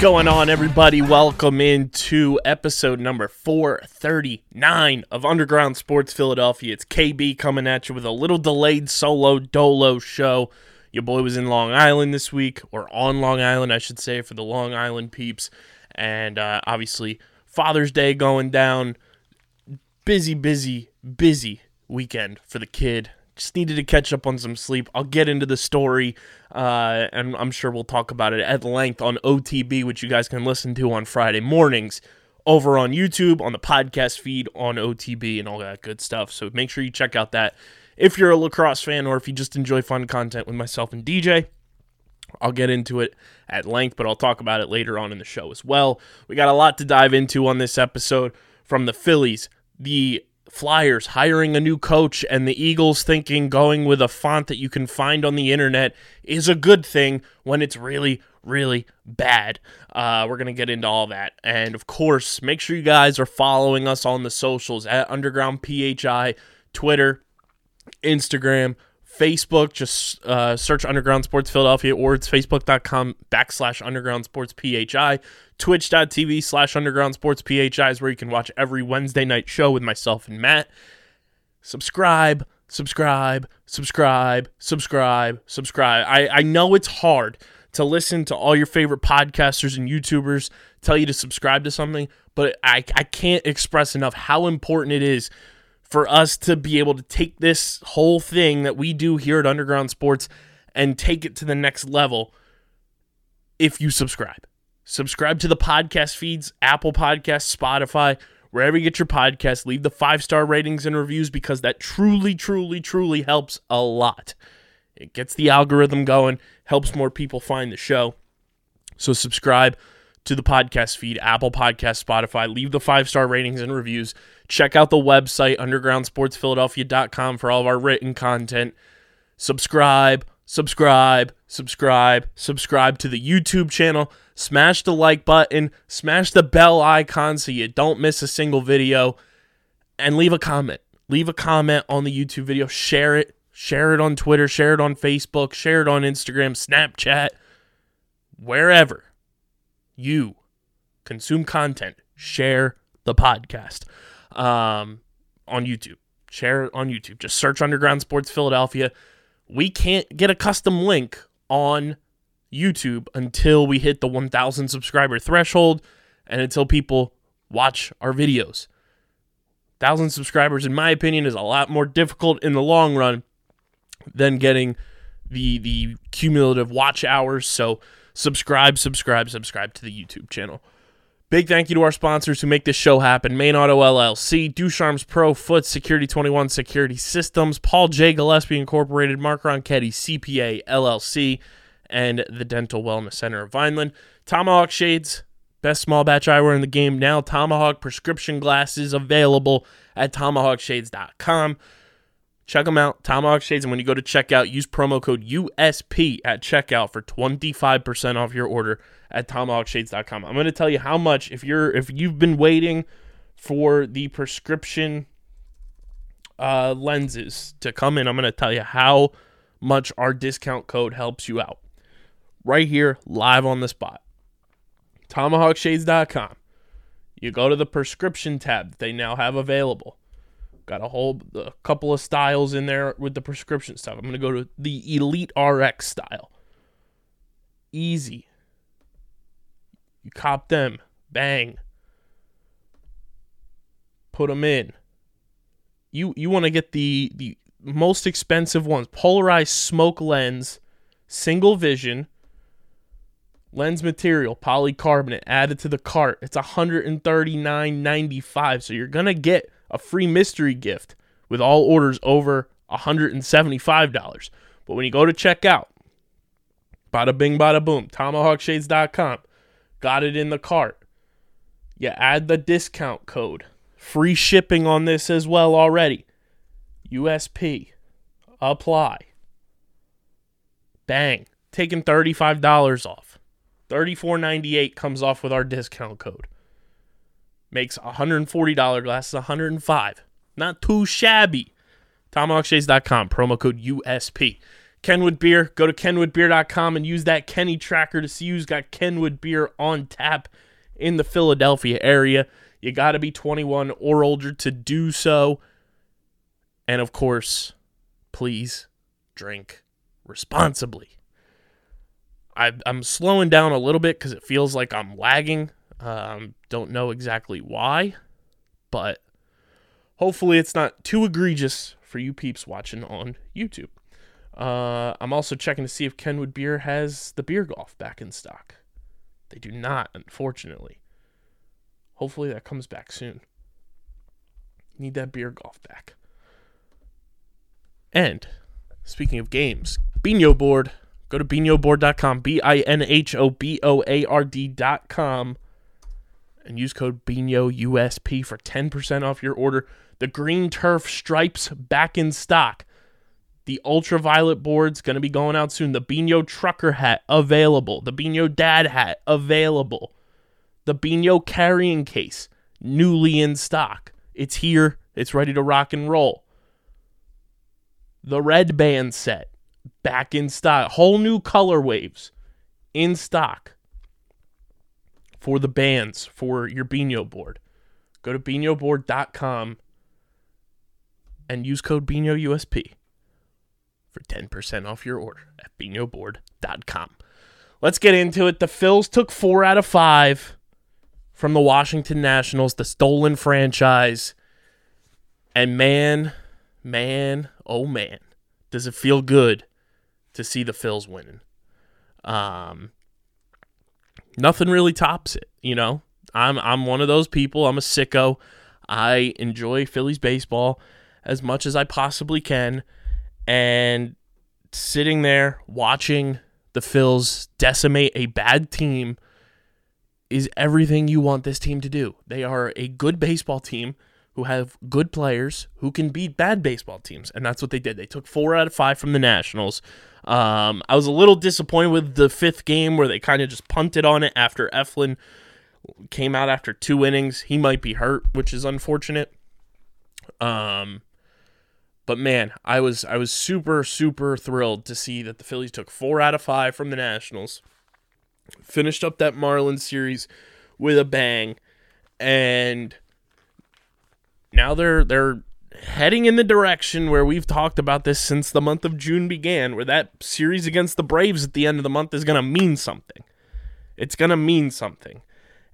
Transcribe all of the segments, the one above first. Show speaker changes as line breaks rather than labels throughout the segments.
Going on, everybody? Welcome into episode number 439 of Underground Sports Philadelphia. It's KB coming at you with a little delayed solo dolo show. Your boy was in Long Island this week, or on Long Island, I should say, for the Long Island peeps. And uh, obviously, Father's Day going down. Busy, busy, busy weekend for the kid. Just needed to catch up on some sleep. I'll get into the story, uh, and I'm sure we'll talk about it at length on OTB, which you guys can listen to on Friday mornings over on YouTube, on the podcast feed, on OTB, and all that good stuff. So make sure you check out that if you're a lacrosse fan or if you just enjoy fun content with myself and DJ. I'll get into it at length, but I'll talk about it later on in the show as well. We got a lot to dive into on this episode from the Phillies, the Flyers hiring a new coach, and the Eagles thinking going with a font that you can find on the internet is a good thing when it's really, really bad. Uh, we're going to get into all that. And of course, make sure you guys are following us on the socials at Underground PHI, Twitter, Instagram, Facebook. Just uh, search Underground Sports Philadelphia or it's facebook.com backslash Underground Sports PHI. Twitch.tv slash Underground Sports PHI is where you can watch every Wednesday night show with myself and Matt. Subscribe, subscribe, subscribe, subscribe, subscribe. I, I know it's hard to listen to all your favorite podcasters and YouTubers tell you to subscribe to something, but I, I can't express enough how important it is for us to be able to take this whole thing that we do here at Underground Sports and take it to the next level if you subscribe. Subscribe to the podcast feeds, Apple Podcasts, Spotify, wherever you get your podcasts. Leave the five star ratings and reviews because that truly, truly, truly helps a lot. It gets the algorithm going, helps more people find the show. So subscribe to the podcast feed, Apple Podcast, Spotify. Leave the five star ratings and reviews. Check out the website, undergroundsportsphiladelphia.com, for all of our written content. Subscribe, subscribe, subscribe, subscribe to the YouTube channel. Smash the like button, smash the bell icon so you don't miss a single video, and leave a comment. Leave a comment on the YouTube video. Share it. Share it on Twitter. Share it on Facebook. Share it on Instagram, Snapchat, wherever you consume content, share the podcast um, on YouTube. Share on YouTube. Just search Underground Sports Philadelphia. We can't get a custom link on YouTube until we hit the 1,000 subscriber threshold and until people watch our videos. 1,000 subscribers, in my opinion, is a lot more difficult in the long run than getting the the cumulative watch hours. So subscribe, subscribe, subscribe to the YouTube channel. Big thank you to our sponsors who make this show happen Main Auto LLC, Ducharme's Pro, Foot Security 21 Security Systems, Paul J. Gillespie Incorporated, Mark Ronchetti, CPA LLC, and the Dental Wellness Center of Vineland. Tomahawk Shades, best small batch eyewear in the game now. Tomahawk prescription glasses available at tomahawkshades.com. Check them out, Tomahawk Shades. And when you go to checkout, use promo code USP at checkout for 25% off your order at tomahawkshades.com. I'm going to tell you how much if you're if you've been waiting for the prescription uh, lenses to come in, I'm going to tell you how much our discount code helps you out. Right here, live on the spot. Tomahawkshades.com. You go to the prescription tab that they now have available. Got a whole a couple of styles in there with the prescription stuff. I'm going to go to the Elite RX style. Easy. You cop them. Bang. Put them in. You you want to get the the most expensive ones. Polarized smoke lens, single vision, lens material, polycarbonate added to the cart. It's $139.95. So you're to get a free mystery gift with all orders over $175. But when you go to checkout, bada bing, bada boom, tomahawkshades.com, got it in the cart. You add the discount code. Free shipping on this as well already. USP. Apply. Bang. Taking $35 off. $34.98 comes off with our discount code. Makes $140 glasses 105 Not too shabby. TomahawkShades.com, promo code USP. Kenwood Beer, go to kenwoodbeer.com and use that Kenny tracker to see who's got Kenwood Beer on tap in the Philadelphia area. You got to be 21 or older to do so. And of course, please drink responsibly. I, I'm slowing down a little bit because it feels like I'm lagging. Um, don't know exactly why, but hopefully it's not too egregious for you peeps watching on YouTube. Uh, I'm also checking to see if Kenwood Beer has the beer golf back in stock. They do not, unfortunately. Hopefully that comes back soon. Need that beer golf back. And speaking of games, Binho Board. Go to binhoboard.com, B I N H O B O A R D.com, and use code Binho USP for 10% off your order. The green turf stripes back in stock. The ultraviolet board's going to be going out soon. The Binho trucker hat available. The Binho dad hat available. The Binho carrying case newly in stock. It's here. It's ready to rock and roll. The red band set back in stock. Whole new color waves in stock for the bands for your Binho board. Go to binhoboard.com and use code Binho USP for 10% off your order at binhoboard.com. Let's get into it. The Phils took four out of five from the Washington Nationals, the stolen franchise. And man, man, oh man, does it feel good to see the Phils winning. Um, nothing really tops it, you know. I'm I'm one of those people. I'm a sicko. I enjoy Phillies baseball as much as I possibly can, and sitting there watching the Phils decimate a bad team is everything you want this team to do. They are a good baseball team who have good players who can beat bad baseball teams, and that's what they did. They took four out of five from the Nationals. Um, I was a little disappointed with the fifth game where they kind of just punted on it after Eflin came out after two innings. He might be hurt, which is unfortunate. Um, but man, I was I was super super thrilled to see that the Phillies took four out of five from the Nationals, finished up that Marlins series with a bang, and now they're they're heading in the direction where we've talked about this since the month of June began, where that series against the Braves at the end of the month is going to mean something. It's going to mean something.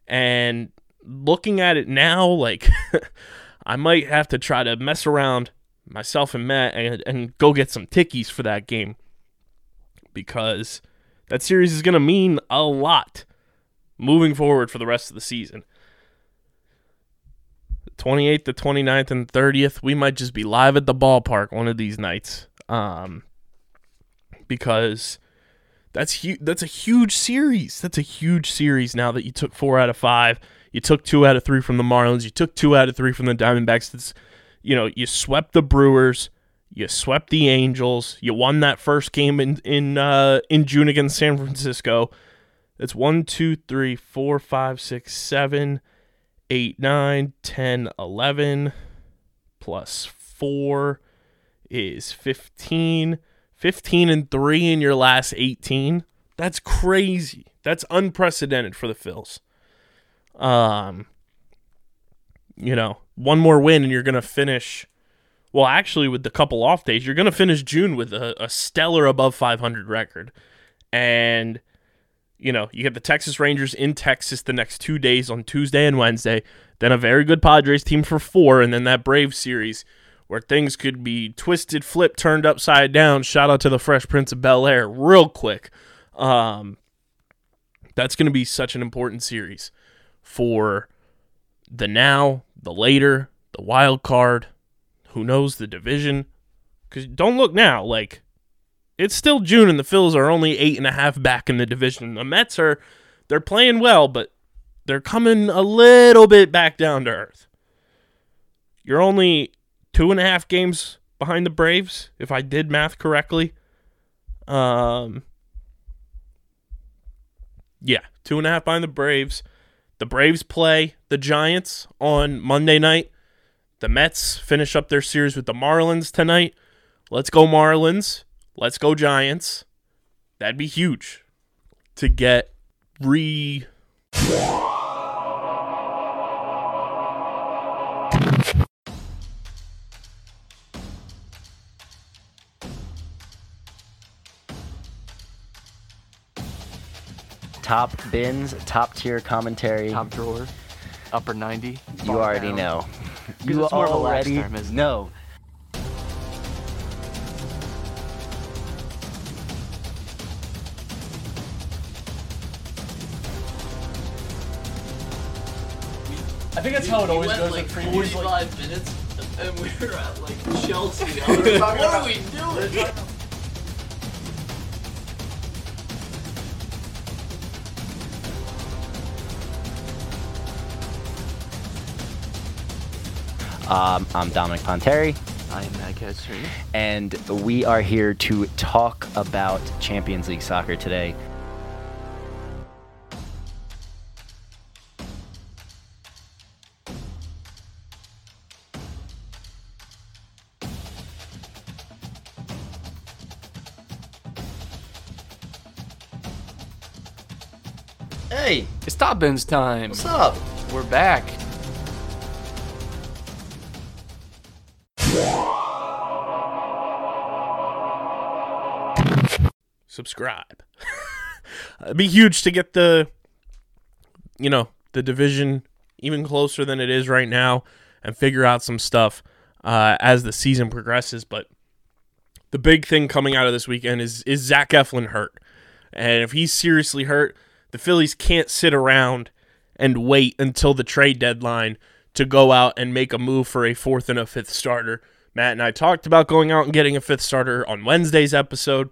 And looking at it now, like, I might have to try to mess around myself and Matt and, and go get some tickies for that game because that series is going to mean a lot moving forward for the rest of the season. 28th, the 29th, and 30th, we might just be live at the ballpark one of these nights. Um, because that's hu- that's a huge series. That's a huge series now that you took four out of five. You took two out of three from the Marlins. You took two out of three from the Diamondbacks. You know, you swept the Brewers. You swept the Angels. You won that first game in in uh, in June against San Francisco. It's one, two, three, four, five, six, seven, 8, 9, 10, 11, plus 4 is 15. 15 and 3 in your last 18. That's crazy. That's unprecedented for the Phils. Um, you know, one more win and you're going to finish. Well, actually, with the couple off days, you're going to finish June with a, a stellar above 500 record. And you know, you get the Texas Rangers in Texas the next two days on Tuesday and Wednesday, then a very good Padres team for four, and then that Brave series where things could be twisted, flipped, turned upside down. Shout out to the Fresh Prince of Bel Air, real quick. Um, That's going to be such an important series for the now, the later, the wild card, who knows the division. Because don't look now, like it's still June and the Phils are only eight and a half back in the division. The Mets are they're playing well, but they're coming a little bit back down to earth. You're only two and a half games behind the Braves, if I did math correctly. Um, yeah, two and a half behind the Braves. The Braves play the Giants on Monday night. The Mets finish up their series with the Marlins tonight. Let's go Marlins. Let's go Giants. That'd be huge to get re
Top bins, top tier commentary.
top drawer, upper 90.
you already
down.
know.
Because
You
it's more of a lax
already
term,
know.
I think that's how it always
went
goes
like
with previews.
45 minutes and we were at like Chelsea. I was like, what are we doing?
Um, I'm Dominic Ponteri,
I am Matt Ketcher.
and we are here to talk about Champions League soccer today.
Hey,
It's Top Bins time.
what's up?
We're back.
subscribe. It'd be huge to get the, you know, the division even closer than it is right now and figure out some stuff uh, as the season progresses. But the big thing coming out of this weekend is is Zach Eflin hurt, and if he's seriously hurt, the Phillies can't sit around and wait until the trade deadline to go out and make a move for a fourth and a fifth starter. Matt and I talked about going out and getting a fifth starter on Wednesday's episode.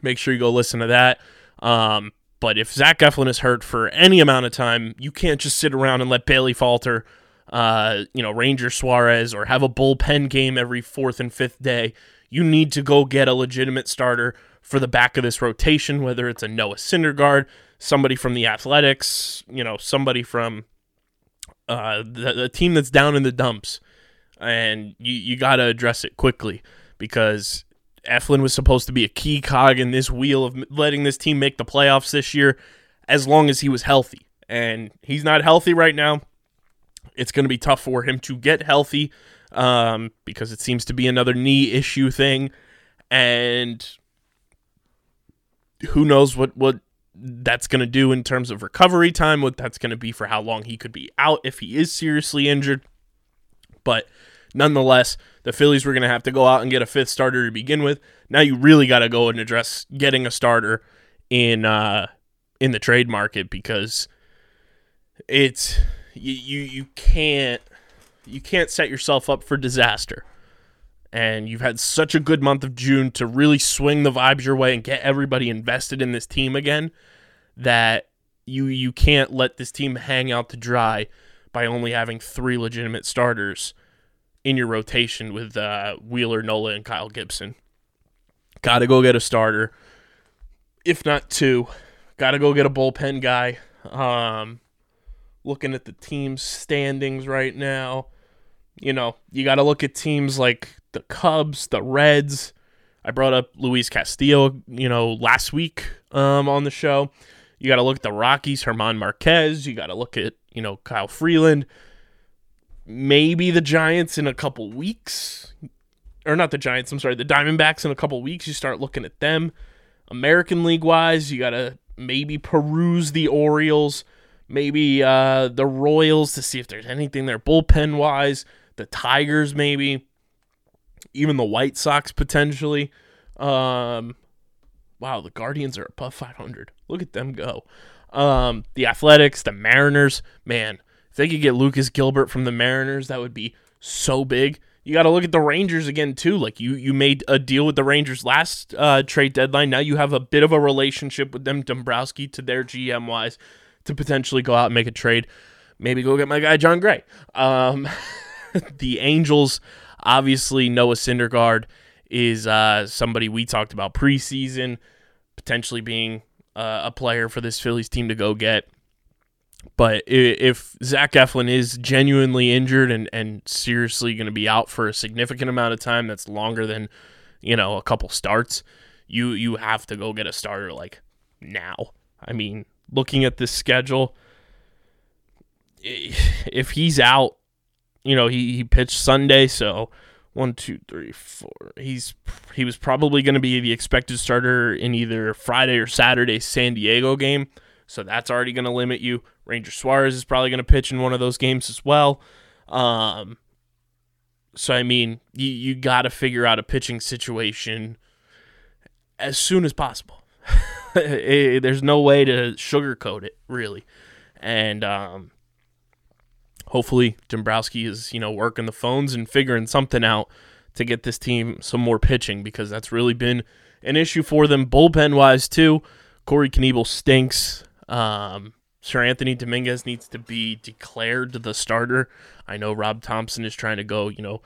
Make sure you go listen to that. Um, but if Zach Eflin is hurt for any amount of time, you can't just sit around and let Bailey falter, uh, you know, Ranger Suarez or have a bullpen game every fourth and fifth day. You need to go get a legitimate starter for the back of this rotation, whether it's a Noah Syndergaard, somebody from the Athletics, you know, somebody from uh, the, the team that's down in the dumps. And you, you got to address it quickly because Eflin was supposed to be a key cog in this wheel of letting this team make the playoffs this year as long as he was healthy. And he's not healthy right now. It's going to be tough for him to get healthy um, because it seems to be another knee issue thing. And who knows what, what that's going to do in terms of recovery time, what that's going to be for how long he could be out if he is seriously injured. But nonetheless, the Phillies were going to have to go out and get a fifth starter to begin with. Now you really got to go and address getting a starter in uh, in the trade market because it's you, you you can't you can't set yourself up for disaster. And you've had such a good month of June to really swing the vibes your way and get everybody invested in this team again that you you can't let this team hang out to dry by only having three legitimate starters in your rotation with uh, Wheeler, Nola, and Kyle Gibson. Got to go get a starter, if not two. Got to go get a bullpen guy. Um, looking at the team's standings right now, you know, you got to look at teams like the Cubs, the Reds. I brought up Luis Castillo, you know, last week um, on the show. You got to look at the Rockies, German Marquez. You got to look at, you know, Kyle Freeland. Maybe the Giants in a couple weeks. Or not the Giants, I'm sorry, the Diamondbacks in a couple weeks. You start looking at them. American League wise, you got to maybe peruse the Orioles, maybe uh, the Royals to see if there's anything there bullpen wise. The Tigers, maybe. Even the White Sox, potentially. Um, wow, the Guardians are above 500. Look at them go. Um, the Athletics, the Mariners, man, if they could get Lucas Gilbert from the Mariners, that would be so big. You got to look at the Rangers again too. Like you, you made a deal with the Rangers last uh, trade deadline. Now you have a bit of a relationship with them, Dombrowski to their GM wise, to potentially go out and make a trade. Maybe go get my guy Jon Gray. Um, the Angels, obviously Noah Syndergaard is uh, somebody we talked about preseason, potentially being uh, a player for this Phillies team to go get. But if Zach Eflin is genuinely injured and, and seriously going to be out for a significant amount of time, that's longer than you know a couple starts. You you have to go get a starter like now. I mean, looking at this schedule, if he's out, you know he, he pitched Sunday, so one, two, three, four. He's he was probably going to be the expected starter in either Friday or Saturday San Diego game, so that's already going to limit you. Ranger Suarez is probably going to pitch in one of those games as well. Um, so I mean, you you got to figure out a pitching situation as soon as possible. Eh, There's no way to sugarcoat it, really, and um, hopefully Dombrowski is you know working the phones and figuring something out to get this team some more pitching because that's really been an issue for them bullpen wise too. Corey Knebel stinks. Um, Seranthony Dominguez needs to be declared the starter. I know Rob Thomson is trying to go, you know,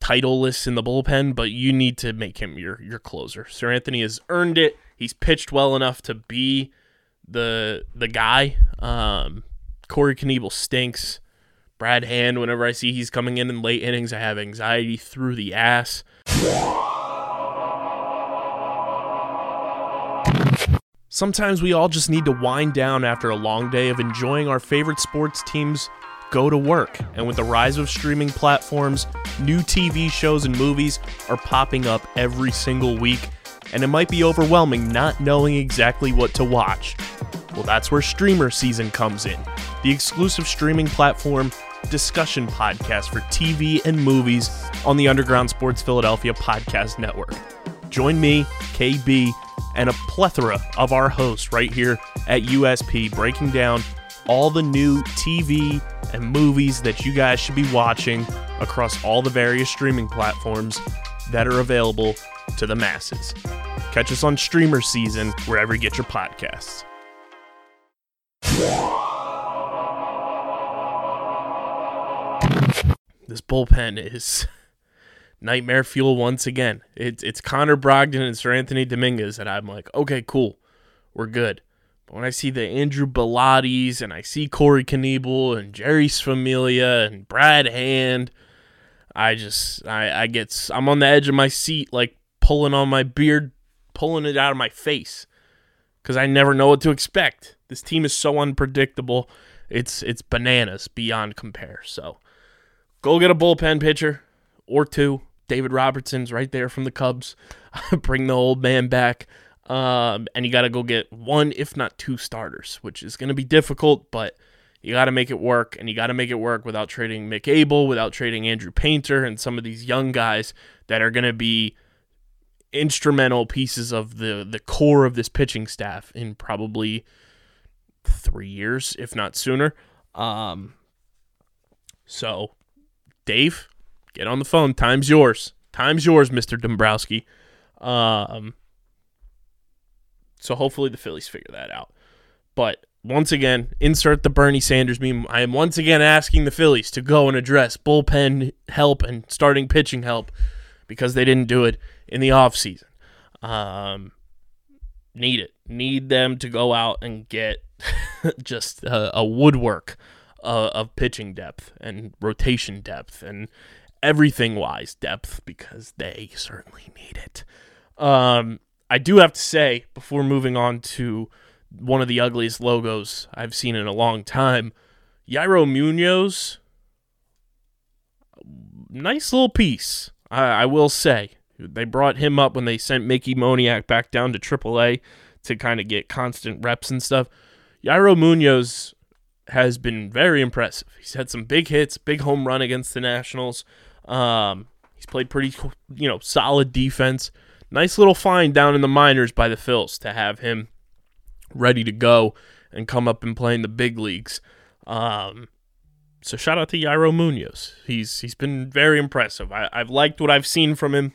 titleless in the bullpen, but you need to make him your your closer. Sir Anthony has earned it. He's pitched well enough to be the the guy. Um, Corey Knebel stinks. Brad Hand, whenever I see he's coming in in late innings, I have anxiety through the ass. Sometimes we all just need to wind down after a long day of enjoying our favorite sports teams go to work. And with the rise of streaming platforms, new TV shows and movies are popping up every single week, and it might be overwhelming not knowing exactly what to watch. Well, that's where Streamer Season comes in, the exclusive streaming platform discussion podcast for TV and movies on the Underground Sports Philadelphia Podcast Network. Join me, KB, and a plethora of our hosts right here at USP breaking down all the new TV and movies that you guys should be watching across all the various streaming platforms that are available to the masses. Catch us on Streamer Season wherever you get your podcasts. This bullpen is nightmare fuel once again. It's it's Connor Brogdon and Seranthony Dominguez, and I'm like, okay, cool, we're good. But when I see the Andrew Bellattis and I see Corey Knebel and Jeurys Familia and Brad Hand, I just I I get I'm on the edge of my seat, like pulling on my beard, pulling it out of my face, because I never know what to expect. This team is so unpredictable. It's it's bananas beyond compare. So go get a bullpen pitcher or two. David Robertson's right there from the Cubs. Bring the old man back. Um, and you got to go get one, if not two starters, which is going to be difficult, but you got to make it work. And you got to make it work without trading Mick Abel, without trading Andrew Painter, and some of these young guys that are going to be instrumental pieces of the the core of this pitching staff in probably three years, if not sooner. Um, so Dave, get on the phone. Time's yours. Time's yours, Mister Dombrowski. Um, so hopefully the Phillies figure that out. But once again, insert the Bernie Sanders meme. I am once again asking the Phillies to go and address bullpen help and starting pitching help because they didn't do it in the offseason. Um, need it. Need them to go out and get just a, a woodwork uh, of pitching depth and rotation depth and everything wise depth because they certainly need it. Um, I do have to say before moving on to one of the ugliest logos I've seen in a long time, Yairo Munoz. Nice little piece, I, I will say. They brought him up when they sent Mickey Moniak back down to AAA to kind of get constant reps and stuff. Yairo Munoz has been very impressive. He's had some big hits, big home run against the Nationals. Um, he's played pretty, you know, solid defense. Nice little find down in the minors by the Phils to have him ready to go and come up and play in the big leagues. Um, so shout out to Yairo Munoz. He's he's been very impressive. I, I've liked what I've seen from him.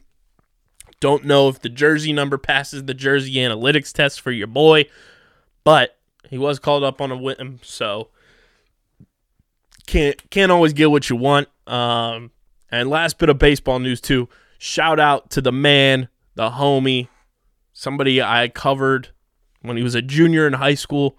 Don't know if the jersey number passes the jersey analytics test for your boy, but he was called up on a whim, so can't can't always get what you want. Um, and last bit of baseball news too. Shout out to the man, the homie, somebody I covered when he was a junior in high school,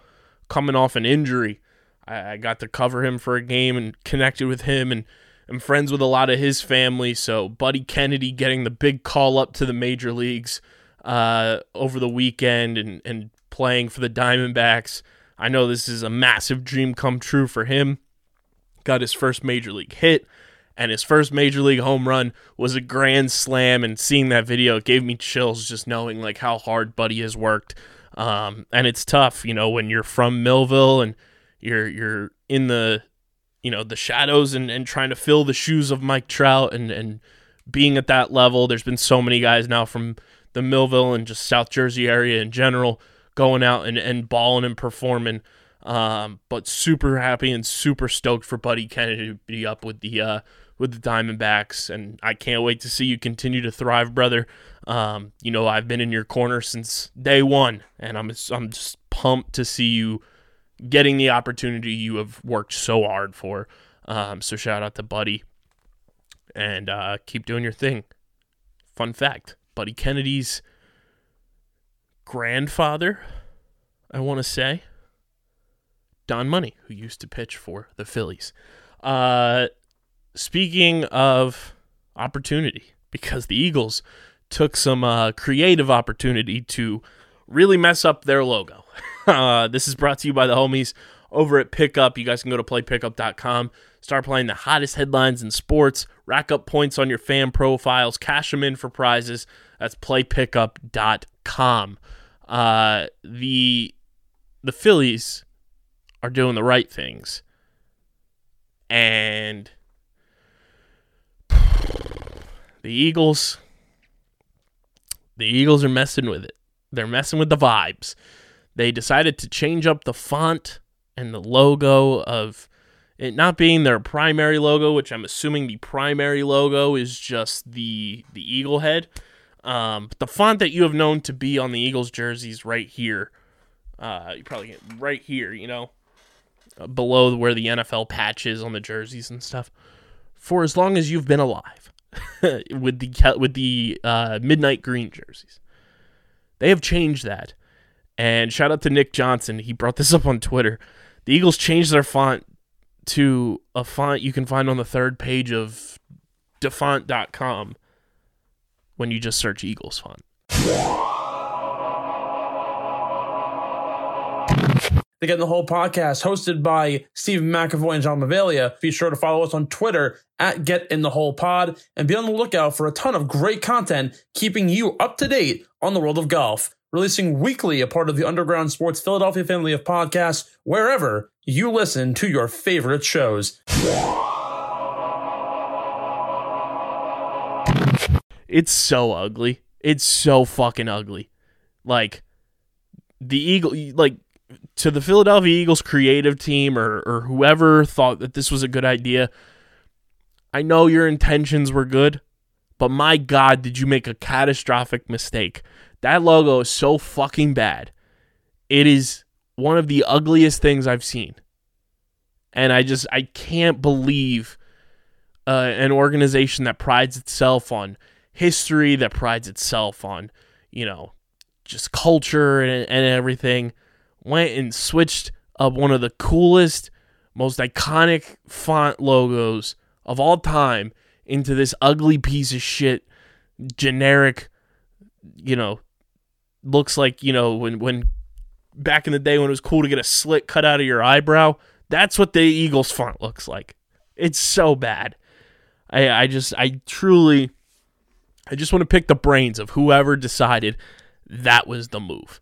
coming off an injury. I, I got to cover him for a game and connected with him and I'm friends with a lot of his family. So Buddy Kennedy getting the big call up to the major leagues uh, over the weekend and, and playing for the Diamondbacks. I know this is a massive dream come true for him. Got his first major league hit and his first major league home run was a grand slam and seeing that video gave me chills just knowing like how hard buddy has worked. Um, and it's tough you know when you're from millville and you're you're in the you know the shadows and, and trying to fill the shoes of mike trout and and being at that level. There's been so many guys now from the millville and just south jersey area in general going out and, and balling and performing um, but super happy and super stoked for buddy kennedy to be up with the uh, with the Diamondbacks, and I can't wait to see you continue to thrive, brother. Um, you know, I've been in your corner since day one, and I'm I'm just pumped to see you getting the opportunity you have worked so hard for. Um, so shout out to Buddy, and uh, keep doing your thing. Fun fact: Buddy Kennedy's grandfather, I want to say, Don Money, who used to pitch for the Phillies. Uh, speaking of opportunity, because the Eagles took some uh, creative opportunity to really mess up their logo. Uh, this is brought to you by the homies over at Pickup. You guys can go to playpickup.com, start playing the hottest headlines in sports, rack up points on your fan profiles, cash them in for prizes. That's playpickup.com. Uh, the the Phillies are doing the right things. And the Eagles the Eagles are messing with it. They're messing with the vibes. They decided to change up the font and the logo of it not being their primary logo, which I'm assuming the primary logo is just the the eagle head. Um, but the font that you have known to be on the Eagles jerseys right here, uh, you probably get right here, you know, below where the NFL patch is on the jerseys and stuff, for as long as you've been alive, with the with the uh, midnight green jerseys, they have changed that. And shout out to Nick Johnson, he brought this up on Twitter. The Eagles changed their font to a font you can find on the third page of dafont.com when you just search Eagles font.
The Get in the Hole podcast, hosted by Stephen McAvoy and John Mavalia. Be sure to follow us on Twitter at Get in the Hole Pod and be on the lookout for a ton of great content keeping you up to date on the world of golf. Releasing weekly, a part of the Underground Sports Philadelphia family of podcasts, wherever you listen to your favorite shows.
It's so ugly. It's so fucking ugly. Like the Eagle like to the Philadelphia Eagles creative team or or whoever thought that this was a good idea. I know your intentions were good, but my god, did you make a catastrophic mistake. That logo is so fucking bad. It is one of the ugliest things I've seen. And I just I can't believe uh, an organization that prides itself on history, that prides itself on, you know, just culture and, and everything, went and switched up one of the coolest, most iconic font logos of all time into this ugly piece of shit, generic, you know, looks like, you know, when, when back in the day when it was cool to get a slit cut out of your eyebrow, that's what the Eagles font looks like. It's so bad. I, I just, I truly, I just want to pick the brains of whoever decided that was the move.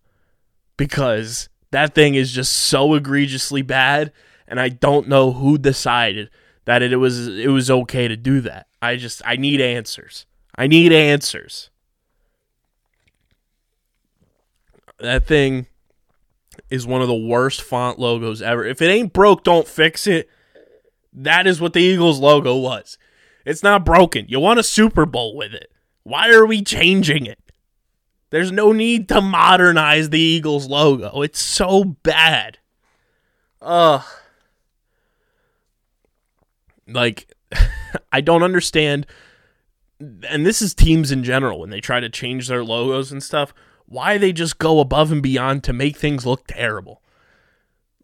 Because that thing is just so egregiously bad, and I don't know who decided that it was it was okay to do that. I just I need answers. I need answers. That thing is one of the worst font logos ever. If it ain't broke, don't fix it. That is what the Eagles logo was. It's not broken. You won a Super Bowl with it. Why are we changing it? There's no need to modernize the Eagles logo. It's so bad. Ugh. Like, I don't understand. And this is teams in general when they try to change their logos and stuff. Why they just go above and beyond to make things look terrible?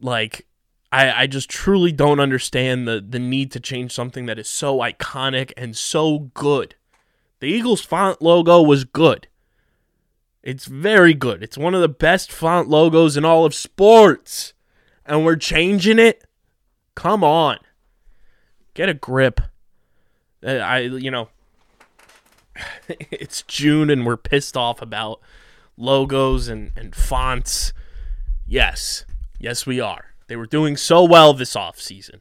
Like, I, I just truly don't understand the, the need to change something that is so iconic and so good. The Eagles font logo was good. It's very good. It's one of the best font logos in all of sports. And we're changing it? Come on. Get a grip. Uh, I you know it's June and we're pissed off about logos and, and fonts. Yes. Yes we are. They were doing so well this offseason.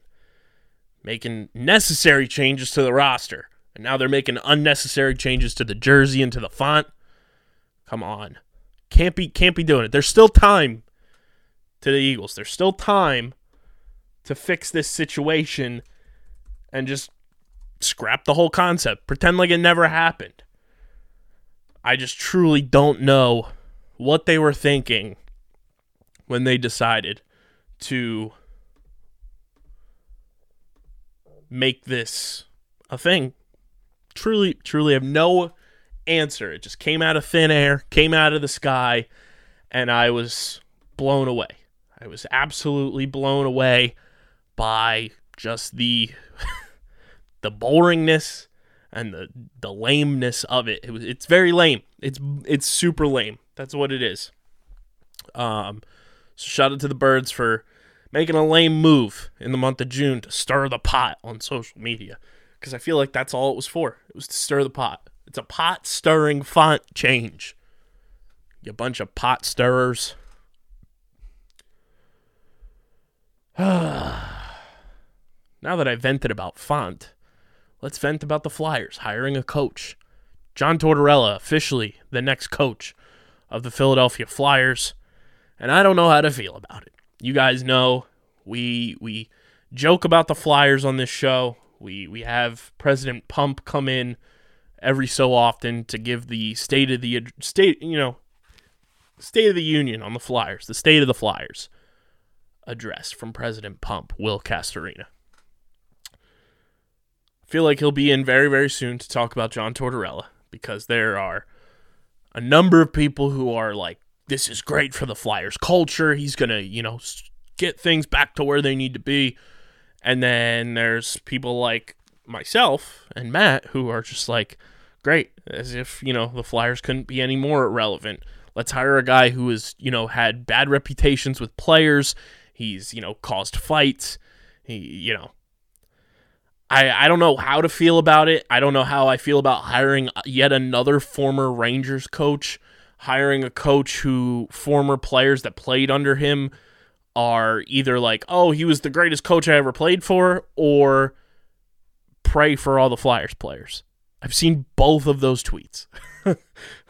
Making necessary changes to the roster. And now they're making unnecessary changes to the jersey and to the font. Come on. Can't be can't be doing it. There's still time to the Eagles. There's still time to fix this situation and just scrap the whole concept. Pretend like it never happened. I just truly don't know what they were thinking when they decided to make this a thing. Truly, truly have no answer. It just came out of thin air, came out of the sky, and I was blown away. I was absolutely blown away by just the the boringness and the the lameness of it. It was it's very lame. It's it's super lame. That's what it is. Um so shout out to the birds for making a lame move in the month of June to stir the pot on social media because I feel like that's all it was for. It was to stir the pot. It's a pot stirring font change. You bunch of pot stirrers. now that I vented about font, let's vent about the Flyers hiring a coach. John Tortorella, officially the next coach of the Philadelphia Flyers, and I don't know how to feel about it. You guys know we we joke about the Flyers on this show. We we have President Pump come in every so often to give the state of the state, you know, state of the union on the Flyers, the state of the Flyers address from President Pump, Will Castorina. I feel like he'll be in very, very soon to talk about John Tortorella because there are a number of people who are like, this is great for the Flyers culture. He's going to, you know, get things back to where they need to be. And then there's people like myself and Matt who are just like, great, as if, you know, the Flyers couldn't be any more irrelevant. Let's hire a guy who has, you know, had bad reputations with players. He's, you know, caused fights. He, you know, I, I don't know how to feel about it. I don't know how I feel about hiring yet another former Rangers coach, hiring a coach who former players that played under him are either like, oh, he was the greatest coach I ever played for, or pray for all the Flyers players. I've seen both of those tweets,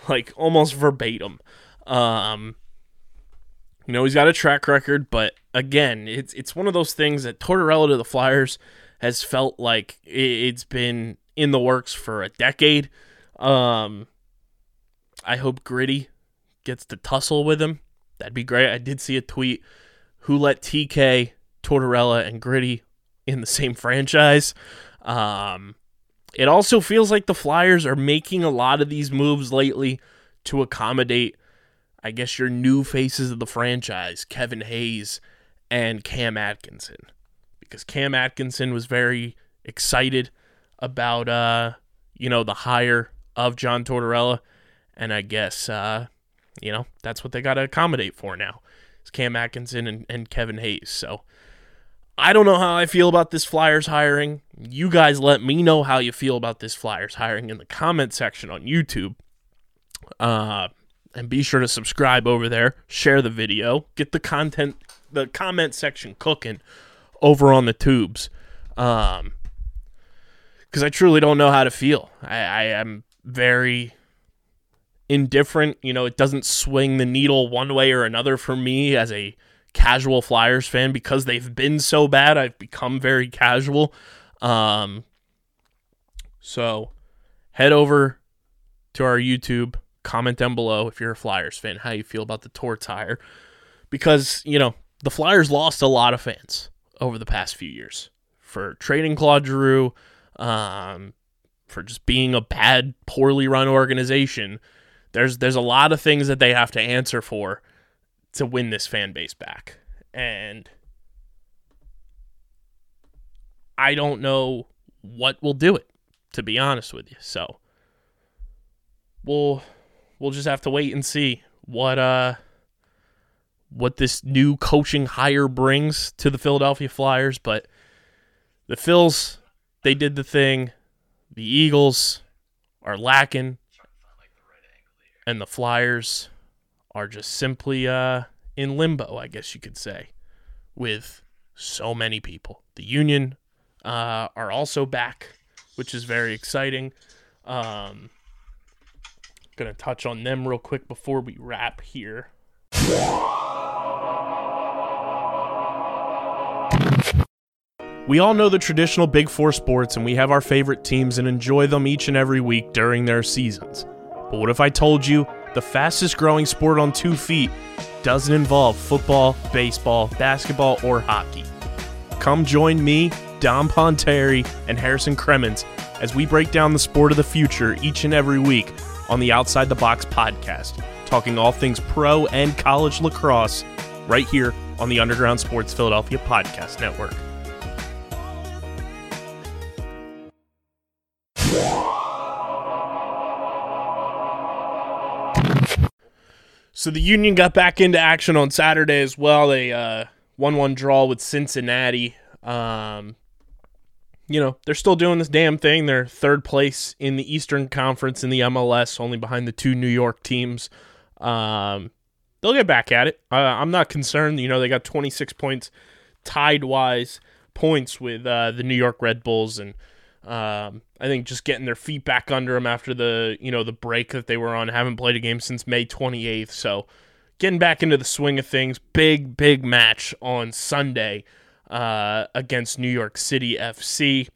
like almost verbatim. Um, you know, he's got a track record, but again, it's it's one of those things that Tortorella to the Flyers has felt like it's been in the works for a decade. Um, I hope Gritty gets to tussle with him. That'd be great. I did see a tweet who let TK, Tortorella, and Gritty in the same franchise. Um, it also feels like the Flyers are making a lot of these moves lately to accommodate, I guess, your new faces of the franchise, Kevin Hayes and Cam Atkinson. Because Cam Atkinson was very excited about, uh, you know, the hire of John Tortorella. And I guess, uh, you know, that's what they got to accommodate for now. Is Cam Atkinson and, and Kevin Hayes. So I don't know how I feel about this Flyers hiring. You guys let me know how you feel about this Flyers hiring in the comment section on YouTube. Uh, and be sure to subscribe over there, share the video, get the content, the comment section cooking over on the tubes. Um, because I truly don't know how to feel. I, I am very indifferent. You know, it doesn't swing the needle one way or another for me as a casual Flyers fan because they've been so bad. I've become very casual. Um, so head over to our YouTube, comment down below if you're a Flyers fan, how you feel about the tour tire. Because, you know, the Flyers lost a lot of fans over the past few years for trading Claude Giroux, um, for just being a bad, poorly run organization. There's there's a lot of things that they have to answer for to win this fan base back. And I don't know what will do it, to be honest with you. So we'll we'll just have to wait and see what uh what this new coaching hire brings to the Philadelphia Flyers, but the Phils they did the thing. The Eagles are lacking and the Flyers are just simply uh in limbo, I guess you could say, with so many people. The Union uh, are also back, which is very exciting. Um, gonna touch on them real quick before we wrap here. We all know the traditional Big Four sports, and we have our favorite teams and enjoy them each and every week during their seasons. But what if I told you the fastest growing sport on two feet doesn't involve football, baseball, basketball, or hockey? Come join me, Dom Ponteri, and Harrison Cremens as we break down the sport of the future each and every week on the Outside the Box podcast, talking all things pro and college lacrosse right here on the Underground Sports Philadelphia Podcast Network. So the Union got back into action on Saturday as well. They uh, won one draw with Cincinnati. Um, you know they're still doing this damn thing. They're third place in the Eastern Conference in the MLS, only behind the two New York teams. Um, they'll get back at it. Uh, I'm not concerned. You know they got 26 points, tied wise points with uh, the New York Red Bulls and um, I think just getting their feet back under them after the you know the break that they were on. Haven't played a game since May 28th, so getting back into the swing of things. Big big match on Sunday uh, against New York City FC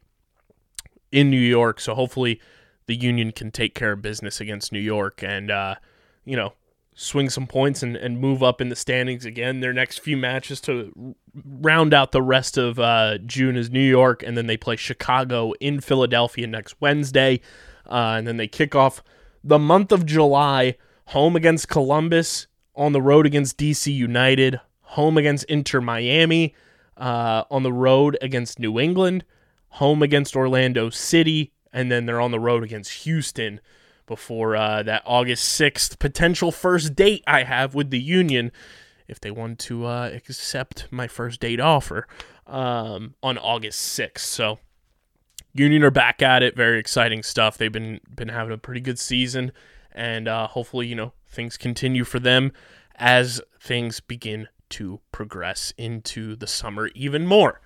in New York. So hopefully the Union can take care of business against New York and uh, you know swing some points and, and move up in the standings again. Their next few matches to round out the rest of uh, June is New York, and then they play Chicago in Philadelphia next Wednesday. Uh, and then they kick off the month of July home against Columbus, on the road against DC United, home against Inter Miami, uh, on the road against New England, home against Orlando City, and then they're on the road against Houston before uh, that August 6th potential first date I have with the Union if they want to uh, accept my first date offer um, on August 6th. So Union are back at it. Very exciting stuff. They've been been having a pretty good season, and uh, hopefully, you know, things continue for them as things begin to progress into the summer even more.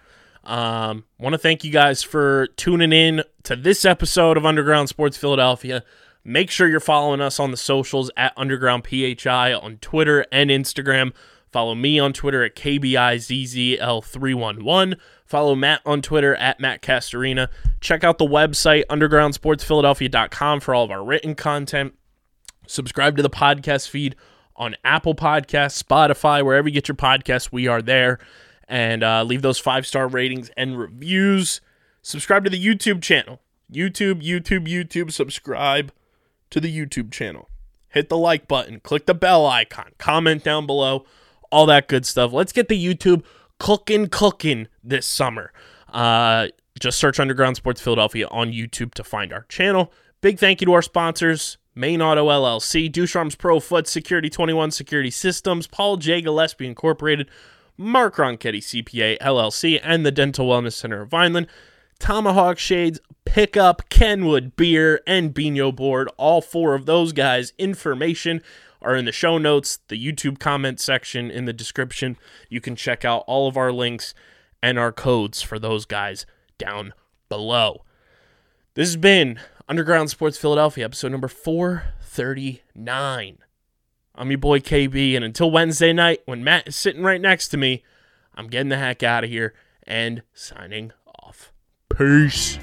Um, want to thank you guys for tuning in to this episode of Underground Sports Philadelphia. Make sure you're following us on the socials at Underground PHI on Twitter and Instagram. Follow me on Twitter at KBIZZL311. Follow Matt on Twitter at Matt Castorina. Check out the website, undergroundsportsphiladelphia.com, for all of our written content. Subscribe to the podcast feed on Apple Podcasts, Spotify, wherever you get your podcasts. We are there. And uh, leave those five star ratings and reviews. Subscribe to the YouTube channel. YouTube, YouTube, YouTube. Subscribe to the YouTube channel. Hit the like button, click the bell icon, comment down below, all that good stuff. Let's get the YouTube cooking, cooking this summer. Uh, just search Underground Sports Philadelphia on YouTube to find our channel. Big thank you to our sponsors. Main Auto LLC, Ducharme's Pro Foot, Security 21 Security Systems, Paul J. Gillespie Incorporated, Mark Ronchetti CPA LLC, and the Dental Wellness Center of Vineland. Tomahawk Shades, Pickup, Kenwood Beer, and Binho Board. All four of those guys' information are in the show notes, the YouTube comment section in the description. You can check out all of our links and our codes for those guys down below. This has been Underground Sports Philadelphia, episode number 439. I'm your boy KB, and until Wednesday night, when Matt is sitting right next to me, I'm getting the heck out of here and signing. Peace.